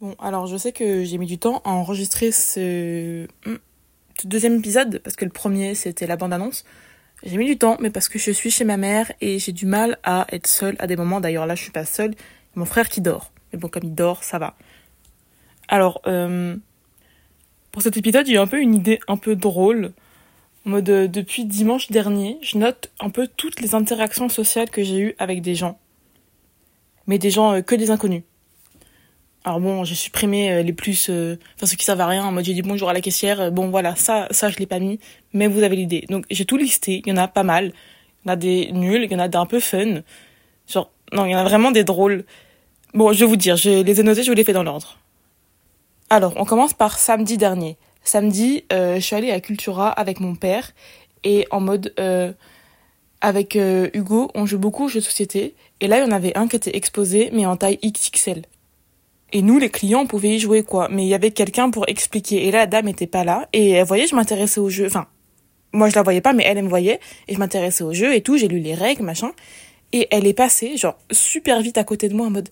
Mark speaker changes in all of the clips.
Speaker 1: Bon, alors je sais que j'ai mis du temps à enregistrer ce... hmm, ce deuxième épisode, parce que le premier c'était la bande-annonce. J'ai mis du temps, mais parce que je suis chez ma mère et j'ai du mal à être seule à des moments. D'ailleurs là je suis pas seule, mon frère qui dort. Mais bon, comme il dort, ça va. Alors, euh, pour cet épisode, j'ai eu un peu une idée un peu drôle. En mode, euh, depuis dimanche dernier, je note un peu toutes les interactions sociales que j'ai eues avec des gens. Mais des gens euh, que des inconnus. Alors bon, j'ai supprimé euh, les plus, euh, enfin ceux qui servent à rien. En mode, j'ai dit bonjour à la caissière. euh, Bon voilà, ça, ça je l'ai pas mis, mais vous avez l'idée. Donc j'ai tout listé. Il y en a pas mal. Il y en a des nuls, il y en a des un peu fun. Genre, non, il y en a vraiment des drôles. Bon, je vais vous dire, je les ai notés, je vous les fais dans l'ordre. Alors, on commence par samedi dernier. Samedi, je suis allée à Cultura avec mon père et en mode avec Hugo, on joue beaucoup aux jeux de société et là il y en avait un qui était exposé mais en taille XXL. Et nous les clients on pouvait y jouer quoi, mais il y avait quelqu'un pour expliquer et là la dame était pas là et elle voyait je m'intéressais au jeu, enfin moi je la voyais pas mais elle elle me voyait et je m'intéressais au jeu et tout, j'ai lu les règles machin et elle est passée, genre, super vite à côté de moi en mode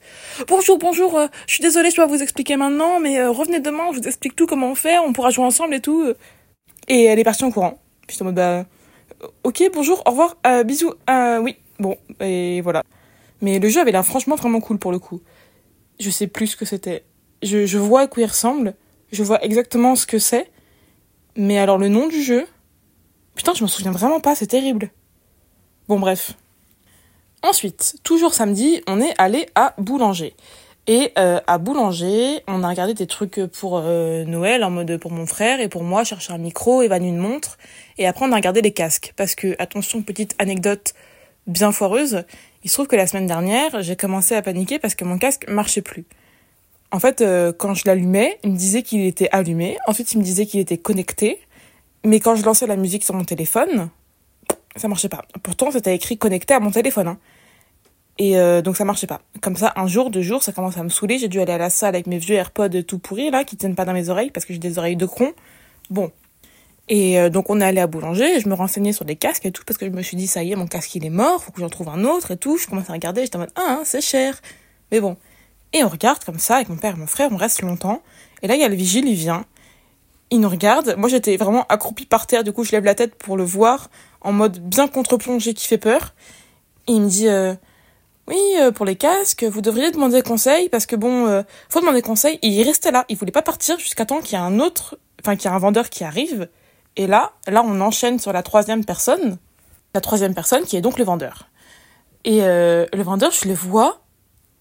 Speaker 1: Bonjour, bonjour, euh, je suis désolée, je dois vous expliquer maintenant, mais euh, revenez demain, je vous explique tout comment on fait, on pourra jouer ensemble et tout. Et elle est partie en courant. Puis en mode Bah, euh, ok, bonjour, au revoir, euh, bisous, euh, oui, bon, et voilà. Mais le jeu avait l'air franchement vraiment cool pour le coup. Je sais plus ce que c'était. Je, vois à quoi il ressemble, je vois exactement ce que c'est, mais alors le nom du jeu, putain, je m'en souviens vraiment pas, c'est terrible. Bon, bref. Ensuite, toujours samedi, on est allé à Boulanger. Et euh, à Boulanger, on a regardé des trucs pour euh, Noël, en mode pour mon frère et pour moi, chercher un micro, Evan une montre. Et après, on a regardé les casques. Parce que, attention, petite anecdote bien foireuse, il se trouve que la semaine dernière, j'ai commencé à paniquer parce que mon casque marchait plus. En fait, euh, quand je l'allumais, il me disait qu'il était allumé. Ensuite, il me disait qu'il était connecté. Mais quand je lançais la musique sur mon téléphone, ça marchait pas. Pourtant, c'était écrit connecté à mon téléphone. Hein. Et euh, donc ça marchait pas. Comme ça, un jour, deux jours, ça commence à me saouler. J'ai dû aller à la salle avec mes vieux AirPods tout pourris là, qui tiennent pas dans mes oreilles parce que j'ai des oreilles de cron. Bon. Et euh, donc on est allé à Boulanger, je me renseignais sur des casques et tout parce que je me suis dit ça y est, mon casque il est mort, faut que j'en trouve un autre et tout. Je commence à regarder, j'étais en mode ah hein, c'est cher. Mais bon. Et on regarde comme ça avec mon père et mon frère, on reste longtemps. Et là il y a le vigile, il vient. Il nous regarde. Moi j'étais vraiment accroupie par terre, du coup je lève la tête pour le voir en mode bien contre-plongé qui fait peur. Et il me dit euh, oui, euh, pour les casques, vous devriez demander conseil parce que bon, euh, faut demander conseil. Et il restait là, il voulait pas partir jusqu'à temps qu'il y ait un autre, enfin qu'il y ait un vendeur qui arrive. Et là, là, on enchaîne sur la troisième personne, la troisième personne qui est donc le vendeur. Et euh, le vendeur, je le vois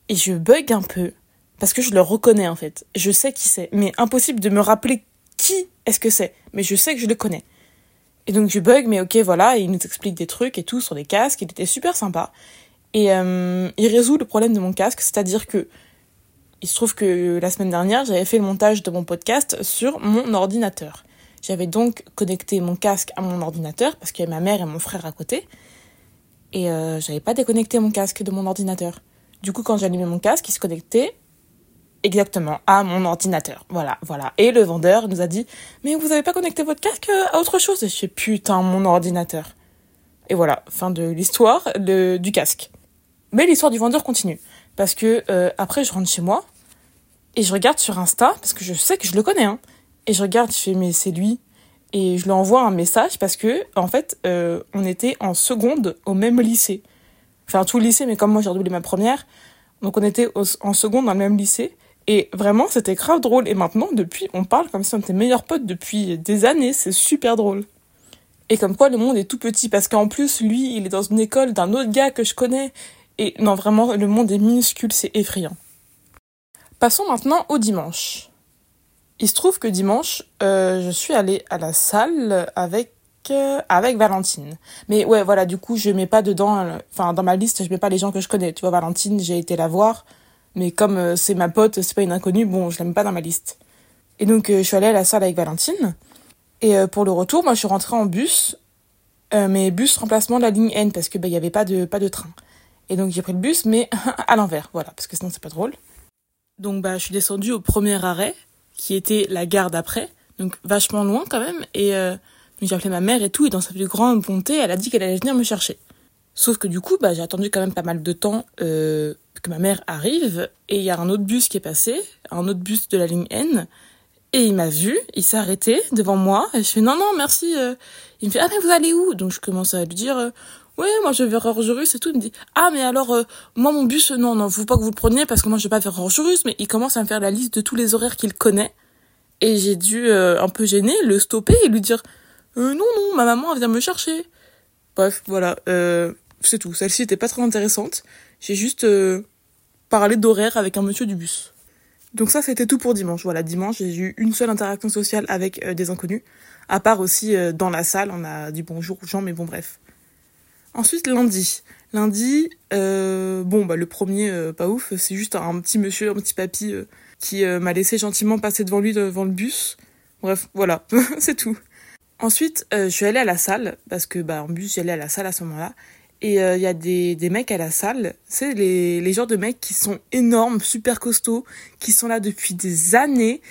Speaker 1: et je bug un peu parce que je le reconnais en fait. Je sais qui c'est, mais impossible de me rappeler qui est-ce que c'est. Mais je sais que je le connais. Et donc je bug, mais ok, voilà, et il nous explique des trucs et tout sur les casques. Il était super sympa. Et euh, il résout le problème de mon casque, c'est-à-dire que il se trouve que la semaine dernière, j'avais fait le montage de mon podcast sur mon ordinateur. J'avais donc connecté mon casque à mon ordinateur parce qu'il y avait ma mère et mon frère à côté. Et euh, j'avais pas déconnecté mon casque de mon ordinateur. Du coup, quand j'allumais mon casque, il se connectait exactement à mon ordinateur. Voilà, voilà. Et le vendeur nous a dit Mais vous avez pas connecté votre casque à autre chose? Et je fais Putain, mon ordinateur. Et voilà, fin de l'histoire du casque. Mais l'histoire du vendeur continue. Parce que euh, après, je rentre chez moi et je regarde sur Insta, parce que je sais que je le connais, hein. Et je regarde, je fais, mais c'est lui. Et je lui envoie un message parce que, en fait, euh, on était en seconde au même lycée. Enfin, tout le lycée, mais comme moi j'ai redoublé ma première, donc on était en seconde dans le même lycée. Et vraiment, c'était grave drôle. Et maintenant, depuis, on parle comme si on était meilleurs potes depuis des années. C'est super drôle. Et comme quoi, le monde est tout petit. Parce qu'en plus, lui, il est dans une école d'un autre gars que je connais. Et non, vraiment, le monde est minuscule, c'est effrayant. Passons maintenant au dimanche. Il se trouve que dimanche, euh, je suis allée à la salle avec euh, avec Valentine. Mais ouais, voilà, du coup, je mets pas dedans, euh, enfin dans ma liste, je mets pas les gens que je connais. Tu vois, Valentine, j'ai été la voir, mais comme c'est ma pote, c'est pas une inconnue, bon, je la mets pas dans ma liste. Et donc, je suis allée à la salle avec Valentine. Et pour le retour, moi, je suis rentrée en bus, mais bus remplacement de la ligne N parce que bah il y avait pas de pas de train. Et donc j'ai pris le bus, mais à l'envers, voilà, parce que sinon c'est pas drôle. Donc bah je suis descendue au premier arrêt, qui était la gare d'après, donc vachement loin quand même. Et euh, j'ai appelé ma mère et tout, et dans sa plus grande bonté, elle a dit qu'elle allait venir me chercher. Sauf que du coup, bah, j'ai attendu quand même pas mal de temps euh, que ma mère arrive. Et il y a un autre bus qui est passé, un autre bus de la ligne N. Et il m'a vu, il s'est arrêté devant moi. Et je fais non, non, merci. euh. Il me fait ah, mais vous allez où? Donc je commence à lui dire euh, ouais, moi je vais vers Orgerus et tout. Il me dit ah, mais alors, euh, moi mon bus, non, non, faut pas que vous le preniez parce que moi je vais pas vers Orgerus. Mais il commence à me faire la liste de tous les horaires qu'il connaît. Et j'ai dû, euh, un peu gêné, le stopper et lui dire euh, non, non, ma maman vient me chercher. Bref, voilà, euh, c'est tout. Celle-ci était pas très intéressante. J'ai juste euh, parlé d'horaire avec un monsieur du bus. Donc ça, c'était tout pour dimanche. Voilà, dimanche, j'ai eu une seule interaction sociale avec euh, des inconnus. À part aussi euh, dans la salle, on a dit bonjour aux gens, mais bon, bref. Ensuite, lundi. Lundi, euh, bon, bah le premier, euh, pas ouf, c'est juste un petit monsieur, un petit papy euh, qui m'a laissé gentiment passer devant lui, devant le bus. Bref, voilà, c'est tout. Ensuite, je suis allée à la salle, parce que bah en bus, j'allais à la salle à ce moment-là. Et il y a des, des mecs à la salle, c'est les, les genres de mecs qui sont énormes, super costauds, qui sont là depuis des années,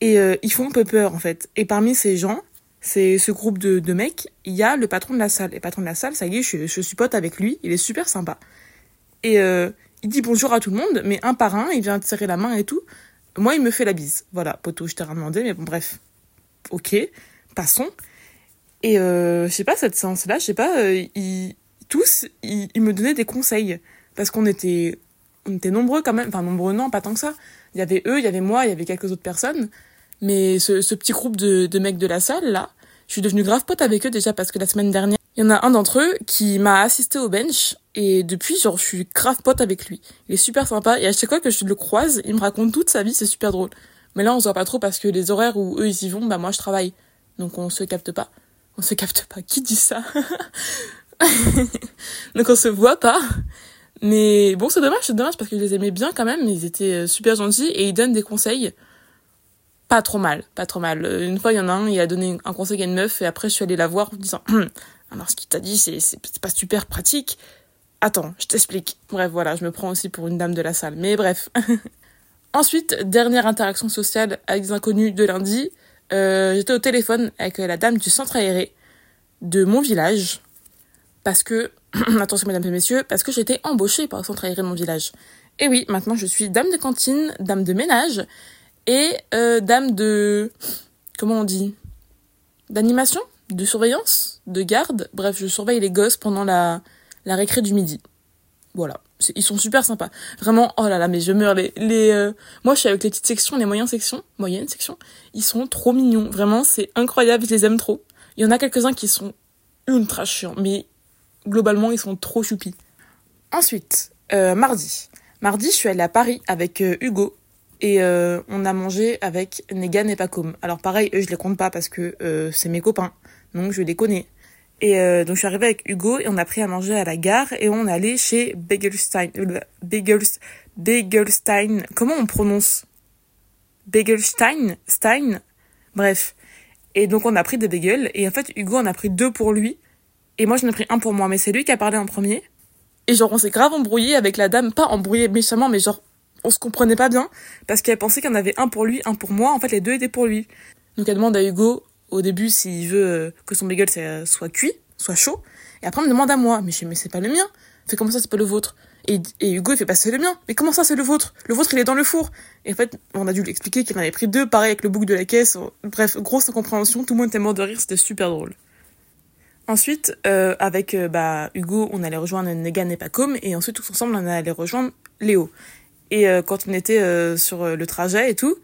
Speaker 1: et ils font un peu peur en fait. Et parmi ces gens, c'est ce groupe de, de mecs, il y a le patron de la salle. Et le patron de la salle, ça y est, je, je suis pote avec lui, il est super sympa. Et euh, il dit bonjour à tout le monde, mais un par un, il vient te serrer la main et tout. Moi, il me fait la bise. Voilà, poteau, je t'ai rien demandé, mais bon, bref. Ok, passons. Et euh, je sais pas, cette séance-là, je sais pas, euh, ils, tous, ils, ils me donnaient des conseils. Parce qu'on était, on était nombreux quand même, enfin nombreux non, pas tant que ça. Il y avait eux, il y avait moi, il y avait quelques autres personnes. Mais ce, petit groupe de, de mecs de la salle, là, je suis devenue grave pote avec eux déjà parce que la semaine dernière, il y en a un d'entre eux qui m'a assisté au bench et depuis, genre, je suis grave pote avec lui. Il est super sympa et à chaque fois que je le croise, il me raconte toute sa vie, c'est super drôle. Mais là, on se voit pas trop parce que les horaires où eux ils y vont, bah moi je travaille. Donc on se capte pas. On se capte pas. Qui dit ça? Donc on se voit pas. Mais bon, c'est dommage, c'est dommage parce que je les aimais bien quand même. Ils étaient euh, super gentils et ils donnent des conseils. Pas trop mal, pas trop mal. Euh, Une fois, il y en a un, il a donné un conseil à une meuf et après, je suis allée la voir en disant Hum, Alors, ce qu'il t'a dit, c'est c'est c'est pas super pratique. Attends, je t'explique. Bref, voilà, je me prends aussi pour une dame de la salle. Mais bref. Ensuite, dernière interaction sociale avec des inconnus de lundi. Euh, J'étais au téléphone avec la dame du centre aéré de mon village. Parce que, attention mesdames et messieurs, parce que j'étais embauchée par le centre aéré de mon village. Et oui, maintenant je suis dame de cantine, dame de ménage et euh, dame de... Comment on dit D'animation De surveillance De garde Bref, je surveille les gosses pendant la, la récré du midi. Voilà. Ils sont super sympas. Vraiment, oh là là, mais je meurs. Les, les, euh, Moi, je suis avec les petites sections, les moyennes sections. Moyennes sections. Ils sont trop mignons. Vraiment, c'est incroyable. Je les aime trop. Il y en a quelques-uns qui sont ultra chiants, mais globalement, ils sont trop choupis. Ensuite, euh, mardi. Mardi, je suis allée à Paris avec Hugo. Et euh, on a mangé avec Negan et Pacom. Alors pareil, eux, je les compte pas parce que euh, c'est mes copains. Donc je les connais. Et euh, donc je suis arrivée avec Hugo et on a pris à manger à la gare et on est allé chez Begelstein. Begelstein. Comment on prononce? Begelstein Stein? Bref. Et donc on a pris des bagels et en fait Hugo en a pris deux pour lui et moi j'en ai pris un pour moi mais c'est lui qui a parlé en premier. Et genre on s'est grave embrouillé avec la dame, pas embrouillé méchamment mais genre on se comprenait pas bien parce qu'elle pensait qu'il y en avait un pour lui, un pour moi. En fait les deux étaient pour lui. Donc elle demande à Hugo au début s'il veut euh, que son bagel soit cuit, soit chaud. Et après elle me demande à moi. Mais je fais mais c'est pas le mien. Fait comment ça c'est pas le vôtre? Et, Hugo il fait pas c'est le mien. Mais comment ça c'est le vôtre? Le vôtre il est dans le four. Et en fait on a dû lui expliquer qu'il en avait pris deux pareil avec le bouc de la caisse. Bref grosse incompréhension. Tout le monde était mort de rire. C'était super drôle. Ensuite, euh, avec euh, bah, Hugo, on allait rejoindre Negan et Pacom, et ensuite tous ensemble, on allait rejoindre Léo. Et euh, quand on était euh, sur euh, le trajet et tout,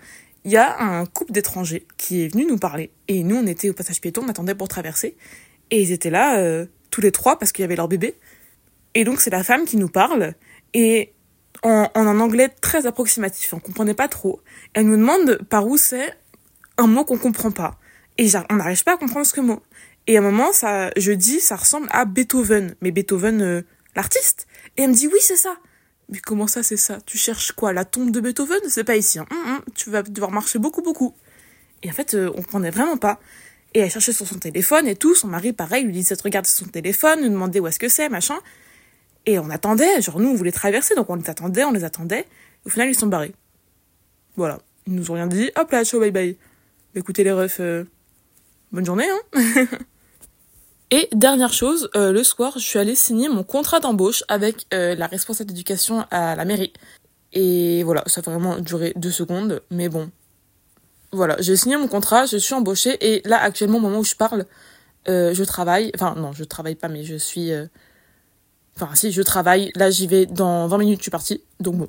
Speaker 1: il y a un couple d'étrangers qui est venu nous parler. Et nous, on était au passage piéton, on attendait pour traverser. Et ils étaient là, tous les trois, parce qu'il y avait leur bébé. Et donc, c'est la femme qui nous parle, et en, en un anglais très approximatif, on comprenait pas trop. Elle nous demande par où c'est un mot qu'on comprend pas. Et on n'arrive pas à comprendre ce mot. Et à un moment, ça, je dis, ça ressemble à Beethoven. Mais Beethoven, l'artiste. Et elle me dit, oui, c'est ça. Mais comment ça, c'est ça? Tu cherches quoi? La tombe de Beethoven? C'est pas ici. Hein. Hum, hum, tu vas devoir marcher beaucoup, beaucoup. Et en fait, euh, on comprenait vraiment pas. Et elle cherchait sur son téléphone et tout. Son mari, pareil, lui disait de regarder son téléphone, nous demandait où est-ce que c'est, machin. Et on attendait. Genre, nous, on voulait traverser, donc on les attendait, on les attendait. Au final, ils sont barrés. Voilà. Ils nous ont rien dit. Hop là, ciao, bye bye. Écoutez les refs, euh, bonne journée, hein Et dernière chose, euh, le soir, je suis allée signer mon contrat d'embauche avec euh, la responsable d'éducation à la mairie. Et voilà, ça a vraiment duré deux secondes, mais bon. Voilà, j'ai signé mon contrat, je suis embauchée, et là, actuellement, au moment où je parle, euh, je travaille. Enfin, non, je travaille pas, mais je suis... Enfin, si, je travaille. Là, j'y vais dans 20 minutes, je suis partie. Donc bon.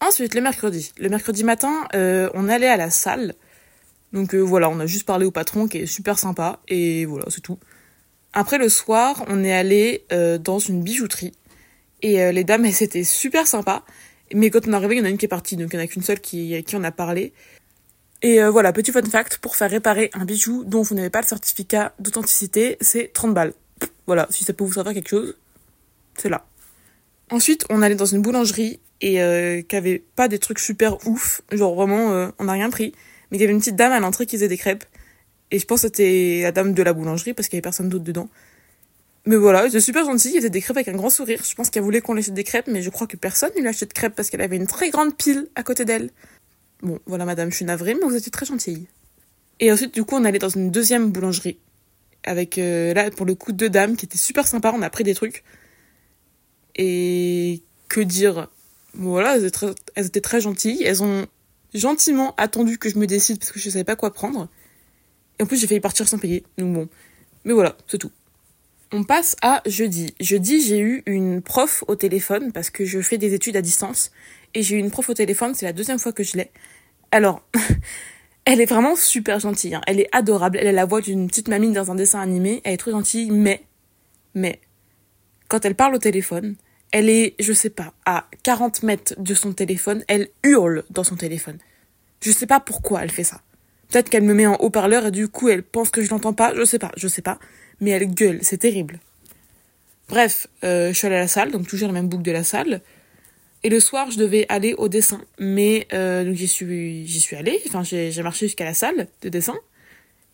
Speaker 1: Ensuite, le mercredi. Le mercredi matin, on allait à la salle. Donc voilà, on a juste parlé au patron qui est super sympa. Et voilà, c'est tout. Après le soir, on est allé euh, dans une bijouterie et euh, les dames, c'était super sympa. Mais quand on est arrivé, il y en a une qui est partie, donc il n'y en a qu'une seule qui, qui en a parlé. Et euh, voilà, petit fun fact, pour faire réparer un bijou dont vous n'avez pas le certificat d'authenticité, c'est 30 balles. Voilà, si ça peut vous servir quelque chose, c'est là. Ensuite, on allait dans une boulangerie et euh, qui avait pas des trucs super ouf, genre vraiment, on n'a rien pris, mais il y avait une petite dame à l'entrée qui faisait des crêpes. Et je pense que c'était la dame de la boulangerie parce qu'il y avait personne d'autre dedans. Mais voilà, elle était super gentille, elle faisait des crêpes avec un grand sourire. Je pense qu'elle voulait qu'on lui achète des crêpes, mais je crois que personne ne lui achète de crêpes parce qu'elle avait une très grande pile à côté d'elle. Bon, voilà madame, je suis navrée, mais vous étiez très gentille. Et ensuite, du coup, on allait dans une deuxième boulangerie. Avec, euh, là, pour le coup, deux dames qui étaient super sympas, on a pris des trucs. Et que dire? Voilà, elles étaient, très, gentilles. Elles ont gentiment attendu que je me décide parce que je savais pas quoi prendre. En plus, j'ai failli partir sans payer. Donc bon. Mais voilà, c'est tout. On passe à jeudi. Jeudi, j'ai eu une prof au téléphone parce que je fais des études à distance. Et j'ai eu une prof au téléphone, c'est la deuxième fois que je l'ai. Alors, elle est vraiment super gentille. Hein. Elle est adorable. Elle a la voix d'une petite mamie dans un dessin animé. Elle est trop gentille, mais, mais, quand elle parle au téléphone, elle est, je sais pas, à 40 mètres de son téléphone. Elle hurle dans son téléphone. Je sais pas pourquoi elle fait ça. Peut-être qu'elle me met en haut-parleur et du coup elle pense que je l'entends pas, je sais pas, je sais pas. Mais elle gueule, c'est terrible. Bref, euh, je suis allée à la salle, donc toujours la même boucle de la salle. Et le soir, je devais aller au dessin. Mais euh, donc j'y suis, j'y suis allée, enfin j'ai marché jusqu'à la salle de dessin.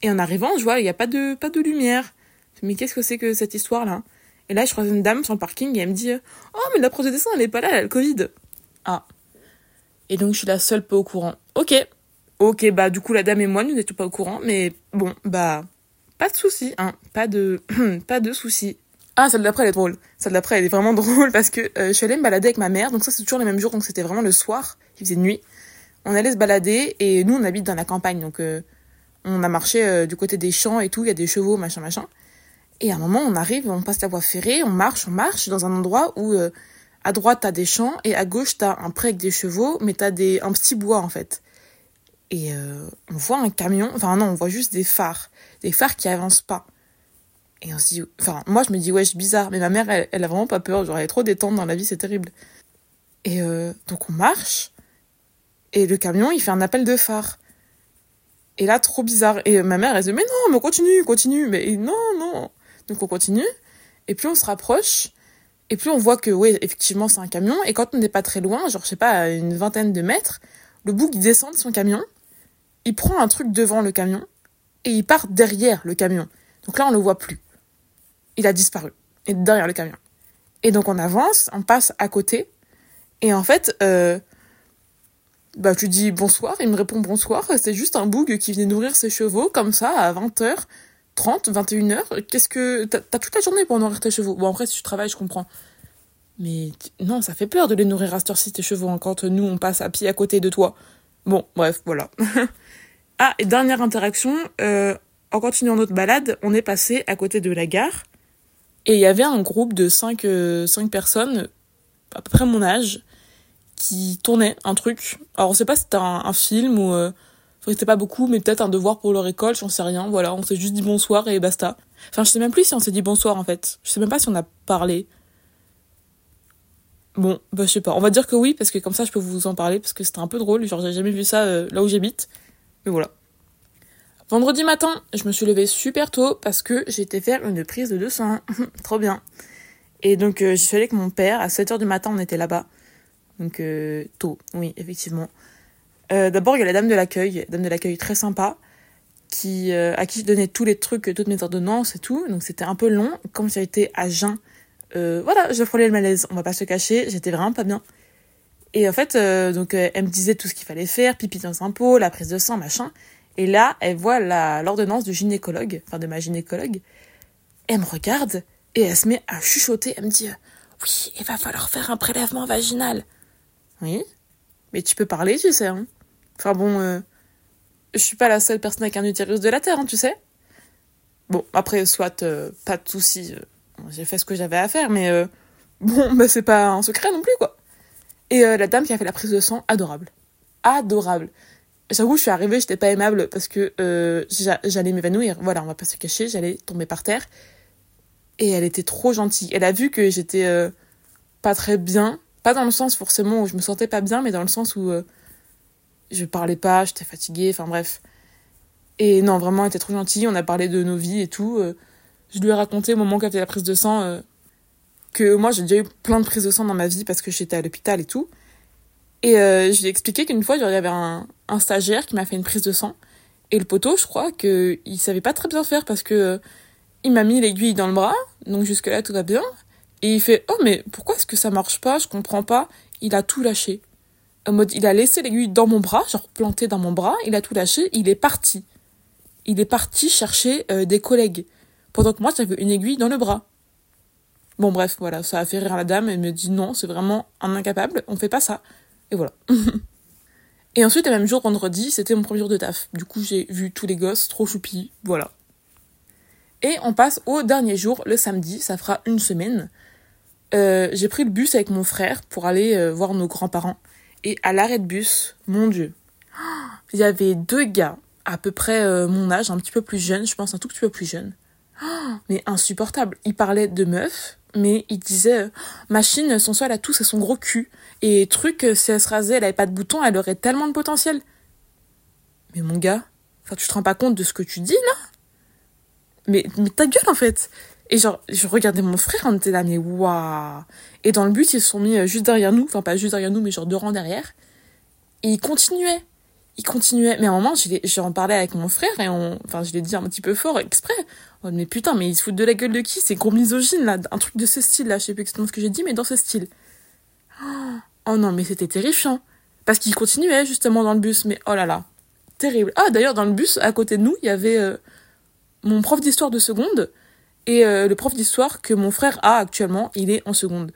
Speaker 1: Et en arrivant, je vois, il n'y a pas de, pas de lumière. Mais qu'est-ce que c'est que cette histoire-là? Et là, je croise une dame sur le parking et elle me dit Oh, mais la prof de dessin, elle est pas là, elle a le Covid. Ah. Et donc, je suis la seule peu au courant. Ok, Ok, bah du coup la dame et moi nous n'étions pas au courant, mais bon, bah pas de souci, hein, pas de pas de souci. Ah, celle d'après elle est drôle. Celle d'après elle est vraiment drôle parce que euh, je suis allée me balader avec ma mère, donc ça c'est toujours le même jour, donc c'était vraiment le soir, il faisait nuit. On allait se balader et nous on habite dans la campagne, donc euh, on a marché euh, du côté des champs et tout, il y a des chevaux, machin machin. Et à un moment on arrive, on passe la voie ferrée, on marche, on marche dans un endroit où à droite t'as des champs et à gauche t'as un pré avec des chevaux, mais t'as des un petit bois en fait. Et euh, on voit un camion, enfin non, on voit juste des phares, des phares qui avancent pas. Et on se dit, enfin moi je me dis ouais c'est bizarre, mais ma mère elle, elle, a vraiment pas peur, genre elle est trop détente dans la vie, c'est terrible. Et euh, donc on marche, et le camion il fait un appel de phare. Et là trop bizarre, et ma mère elle dit mais non, mais continue, continue, mais non, non. Donc on continue, et plus on se rapproche, et plus on voit que ouais effectivement c'est un camion, et quand on n'est pas très loin, genre je sais pas, une vingtaine de mètres, le bouc descend de son camion, il prend un truc devant le camion et il part derrière le camion. Donc là, on le voit plus. Il a disparu. Et derrière le camion. Et donc on avance, on passe à côté. Et en fait, euh, bah tu dis bonsoir, il me répond bonsoir. C'est juste un boug qui venait nourrir ses chevaux comme ça à 20h. 30, 21h, qu'est-ce que... T'as toute la journée pour nourrir tes chevaux. Bon, après, si tu travailles, je comprends. Mais non, ça fait peur de les nourrir à cette heure-ci, tes chevaux, hein, quand nous, on passe à pied à côté de toi. Bon, bref, voilà. Ah, et dernière interaction, euh, en continuant notre balade, on est passé à côté de la gare. Et il y avait un groupe de 5 euh, cinq personnes, à peu près mon âge, qui tournaient un truc. Alors on sait pas si c'était un, un, film ou... Euh, c'était pas beaucoup, mais peut-être un devoir pour leur école, j'en sais rien. Voilà, on s'est juste dit bonsoir et basta. Enfin, je sais même plus si on s'est dit bonsoir en fait. Je sais même pas si on a parlé. Bon, bah je sais pas. On va dire que oui, parce que comme ça je peux vous en parler, parce que c'était un peu drôle. Genre j'ai jamais vu ça euh, là où j'habite. Mais voilà. Vendredi matin, je me suis levée super tôt parce que j'étais faire une prise de 200. Trop bien. Et donc, euh, j'y suis allée avec mon père. À 7h du matin, on était là-bas. Donc, euh, tôt, oui, effectivement. Euh, D'abord, il y a la dame de l'accueil. Dame de l'accueil très sympa. Qui, à qui je donnais tous les trucs, toutes mes ordonnances et tout. Donc, c'était un peu long. Comme ça a été à jeun, euh, voilà, je frôlais le malaise. On va pas se cacher. J'étais vraiment pas bien. Et en fait, euh, donc euh, elle me disait tout ce qu'il fallait faire, pipi dans un pot, la prise de sang, machin. Et là, elle voit l'ordonnance du gynécologue, enfin de ma gynécologue. Elle me regarde et elle se met à chuchoter. Elle me dit Oui, il va falloir faire un prélèvement vaginal. Oui, mais tu peux parler, tu sais. Hein. Enfin bon, je suis pas la seule personne avec un utérus de la Terre, hein, tu sais. Bon, après, soit pas de soucis, j'ai fait ce que j'avais à faire, mais euh, bon, bah c'est pas un secret non plus, quoi. Et la dame qui a fait la prise de sang, adorable. Adorable. J'avoue, je suis arrivée, j'étais pas aimable parce que j'allais m'évanouir. Voilà, on va pas se cacher, j'allais tomber par terre. Et elle était trop gentille. Elle a vu que j'étais pas très bien. Pas dans le sens forcément où je me sentais pas bien, mais dans le sens où je parlais pas, j'étais fatiguée, enfin bref. Et non, vraiment, elle était trop gentille. On a parlé de nos vies et tout. Euh, je lui ai raconté au moment qu'elle fait la prise de sang euh, que moi, j'ai déjà eu plein de prises de sang dans ma vie parce que j'étais à l'hôpital et tout. Et euh, je lui ai expliqué qu'une fois, il y avait un, stagiaire qui m'a fait une prise de sang. Et le poteau, je crois, qu'il savait pas très bien faire parce que il m'a mis l'aiguille dans le bras. Donc jusque-là, tout va bien. Et il fait Oh, mais pourquoi est-ce que ça marche pas? Je comprends pas. Il a tout lâché. En mode, il a laissé l'aiguille dans mon bras, genre planté dans mon bras, il a tout lâché, il est parti il est parti chercher euh, des collègues. Pendant que moi, j'avais une aiguille dans le bras. Bon, bref, voilà, ça a fait rire la dame. Elle me dit non, c'est vraiment un incapable, on fait pas ça. Et voilà. et ensuite, le même jour, vendredi, c'était mon premier jour de taf. Du coup, j'ai vu tous les gosses, trop choupis, voilà. Et on passe au dernier jour, le samedi, ça fera une semaine. Euh, j'ai pris le bus avec mon frère pour aller euh, voir nos grands-parents. Et à l'arrêt de bus, mon Dieu, il y avait deux gars à peu près euh, mon âge, un petit peu plus jeune, je pense un tout petit peu plus jeune. mais insupportable. Il parlait de meuf, mais il disait euh, machine, son seul atout c'est son gros cul. Et truc, euh, si elle se rasait, elle avait pas de bouton, elle aurait tellement de potentiel. Mais mon gars, enfin tu te rends pas compte de ce que tu dis là? Mais, mais ta gueule en fait et genre, je regardais mon frère, on était là, mais waouh Et dans le but, ils se sont mis juste derrière nous, enfin pas juste derrière nous, mais genre deux rangs derrière. Et ils continuaient il continuait. Mais à un moment, j'en parlais avec mon frère et on, enfin, je l'ai dit un petit peu fort, exprès. Oh, mais putain, mais il se fout de la gueule de qui? C'est gros misogyne, là. Un truc de ce style, là. Je sais plus exactement ce que j'ai dit, mais dans ce style. Oh non, mais c'était terrifiant. Parce qu'il continuait, justement, dans le bus. Mais oh là là. Terrible. Ah, d'ailleurs, dans le bus, à côté de nous, il y avait euh, mon prof d'histoire de seconde et euh, le prof d'histoire que mon frère a actuellement. Il est en seconde.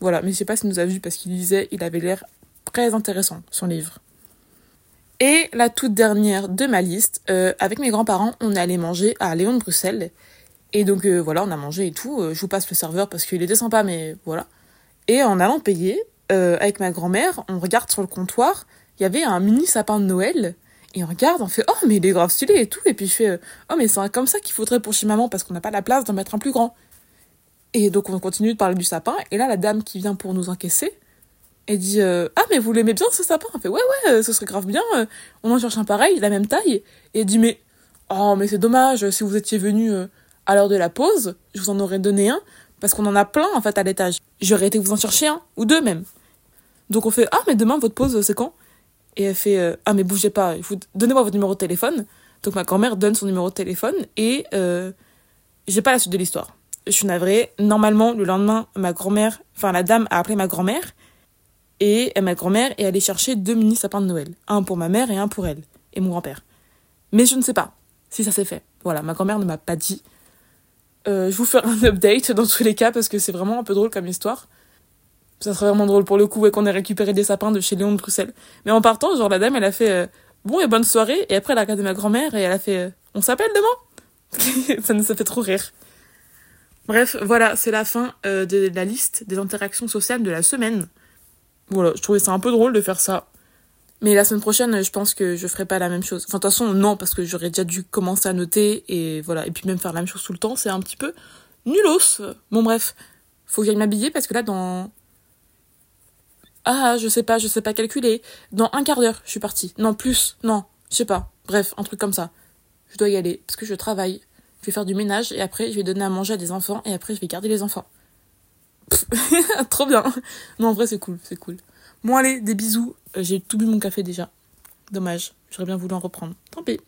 Speaker 1: Voilà. Mais je sais pas s'il nous a vu parce qu'il lisait, il avait l'air très intéressant, son livre. Et la toute dernière de ma liste, euh, avec mes grands-parents, on allé manger à Léon de Bruxelles. Et donc euh, voilà, on a mangé et tout. Euh, je vous passe le serveur parce qu'il était sympa, mais voilà. Et en allant payer, avec ma grand-mère, on regarde sur le comptoir, il y avait un mini sapin de Noël. Et on regarde, on fait Oh, mais il est grave stylé et tout. Et puis je fais Oh, mais c'est comme ça qu'il faudrait pour chez maman parce qu'on n'a pas la place d'en mettre un plus grand. Et donc on continue de parler du sapin. Et là, la dame qui vient pour nous encaisser, elle dit euh, Ah, mais vous l'aimez bien ce sapin Elle fait Ouais, ouais, euh, ce serait grave bien. Euh, on en cherche un pareil, la même taille. Et elle dit Mais oh, mais c'est dommage, si vous étiez venu à l'heure de la pause, je vous en aurais donné un, parce qu'on en a plein en fait à l'étage. J'aurais été vous en chercher un, ou deux même. Donc on fait Ah, mais demain, votre pause, c'est quand? Et elle fait Ah, mais bougez pas, donnez-moi votre numéro de téléphone. Donc ma grand-mère donne son numéro de téléphone et j'ai pas la suite de l'histoire. Je suis navrée. Normalement, le lendemain, ma grand-mère, enfin la dame a appelé ma grand-mère et ma grand-mère est allée chercher deux mini sapins de Noël. Un pour ma mère et un pour elle. Et mon grand-père. Mais je ne sais pas si ça s'est fait. Voilà, ma grand-mère ne m'a pas dit. Euh, je vous ferai un update dans tous les cas parce que c'est vraiment un peu drôle comme histoire. Ça serait vraiment drôle pour le coup et qu'on ait récupéré des sapins de chez Léon de Bruxelles. Mais en partant, genre la dame, elle a fait euh, bon et bonne soirée et après elle a regardé ma grand-mère et elle a fait euh, on s'appelle demain? ça nous a fait trop rire. Bref, voilà, c'est la fin de la liste des interactions sociales de la semaine. Voilà, je trouvais ça un peu drôle de faire ça. Mais la semaine prochaine, je pense que je ferai pas la même chose. Enfin, de toute façon, non, parce que j'aurais déjà dû commencer à noter et voilà. Et puis même faire la même chose tout le temps, c'est un petit peu nulos. Bon, bref. Faut que j'aille m'habiller parce que là, dans. Ah, je sais pas, je sais pas calculer. Dans un quart d'heure, je suis partie. Non, plus. Non, je sais pas. Bref, un truc comme ça. Je dois y aller parce que je travaille. Je vais faire du ménage et après, je vais donner à manger à des enfants et après, je vais garder les enfants. Trop bien. Non, en vrai, c'est cool, c'est cool. Bon, allez, des bisous. Euh, j'ai tout bu mon café déjà. Dommage. J'aurais bien voulu en reprendre. Tant pis.